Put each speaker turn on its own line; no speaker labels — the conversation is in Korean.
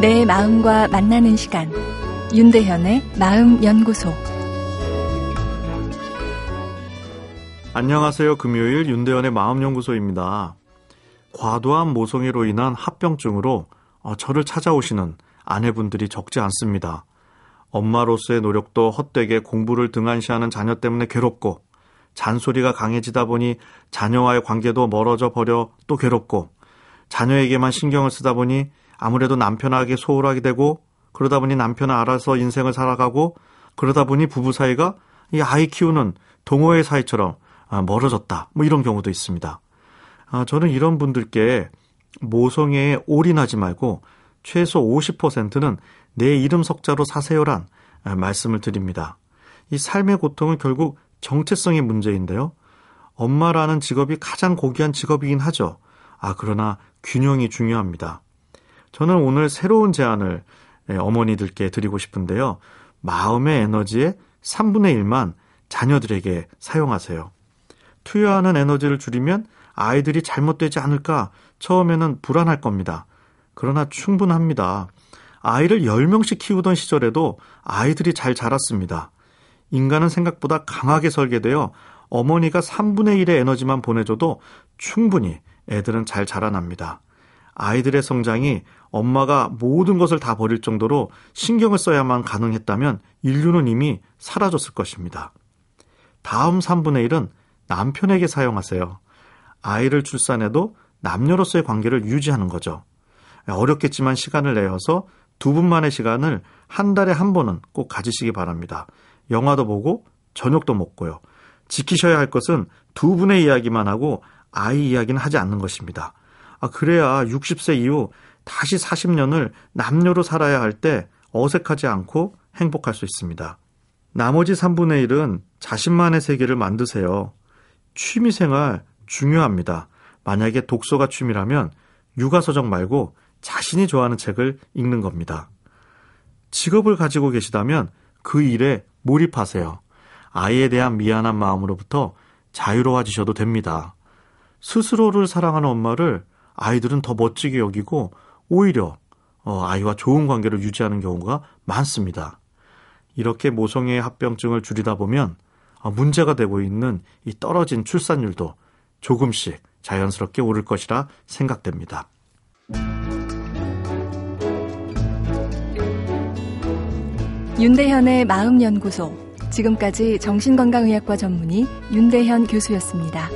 내 마음과 만나는 시간 윤대현의 마음연구소
안녕하세요. 금요일 윤대현의 마음연구소입니다. 과도한 모성애로 인한 합병증으로 어, 저를 찾아오시는 아내분들이 적지 않습니다. 엄마로서의 노력도 헛되게 공부를 등한시하는 자녀 때문에 괴롭고 잔소리가 강해지다 보니 자녀와의 관계도 멀어져 버려 또 괴롭고 자녀에게만 신경을 쓰다 보니 아무래도 남편에게 소홀하게 되고 그러다 보니 남편은 알아서 인생을 살아가고 그러다 보니 부부 사이가 이 아이 키우는 동호회 사이처럼 아, 멀어졌다. 뭐 이런 경우도 있습니다. 아, 저는 이런 분들께 모성애에 올인하지 말고 최소 50%는 내 이름 석자로 사세요란 아, 말씀을 드립니다. 이 삶의 고통은 결국 정체성의 문제인데요. 엄마라는 직업이 가장 고귀한 직업이긴 하죠. 아, 그러나 균형이 중요합니다. 저는 오늘 새로운 제안을 예, 어머니들께 드리고 싶은데요. 마음의 에너지의 3분의 1만 자녀들에게 사용하세요. 투여하는 에너지를 줄이면 아이들이 잘못되지 않을까 처음에는 불안할 겁니다. 그러나 충분합니다. 아이를 10명씩 키우던 시절에도 아이들이 잘 자랐습니다. 인간은 생각보다 강하게 설계되어 어머니가 3분의 1의 에너지만 보내줘도 충분히 애들은 잘 자라납니다. 아이들의 성장이 엄마가 모든 것을 다 버릴 정도로 신경을 써야만 가능했다면 인류는 이미 사라졌을 것입니다. 다음 3분의 1은 남편에게 사용하세요. 아이를 출산해도 남녀로서의 관계를 유지하는 거죠. 어렵겠지만 시간을 내어서 두 분만의 시간을 한 달에 한 번은 꼭 가지시기 바랍니다. 영화도 보고 저녁도 먹고요. 지키셔야 할 것은 두 분의 이야기만 하고 아이 이야기는 하지 않는 것입니다. 아, 그래야 60세 이후 다시 40년을 남녀로 살아야 할 때 어색하지 않고 행복할 수 있습니다. 나머지 3분의 1은 자신만의 세계를 만드세요. 취미 생활 중요합니다. 만약에 독서가 취미라면 육아서적 말고 자신이 좋아하는 책을 읽는 겁니다. 직업을 가지고 계시다면 그 일에 몰입하세요. 아이에 대한 미안한 마음으로부터 자유로워지셔도 됩니다. 스스로를 사랑하는 엄마를 아이들은 더 멋지게 여기고 오히려 어, 아이와 좋은 관계를 유지하는 경우가 많습니다. 이렇게 모성애의 합병증을 줄이다 보면 어, 문제가 되고 있는 이 떨어진 출산율도 조금씩 자연스럽게 오를 것이라 생각됩니다.
윤대현의 마음연구소. 지금까지 정신건강의학과 전문의 윤대현 교수였습니다.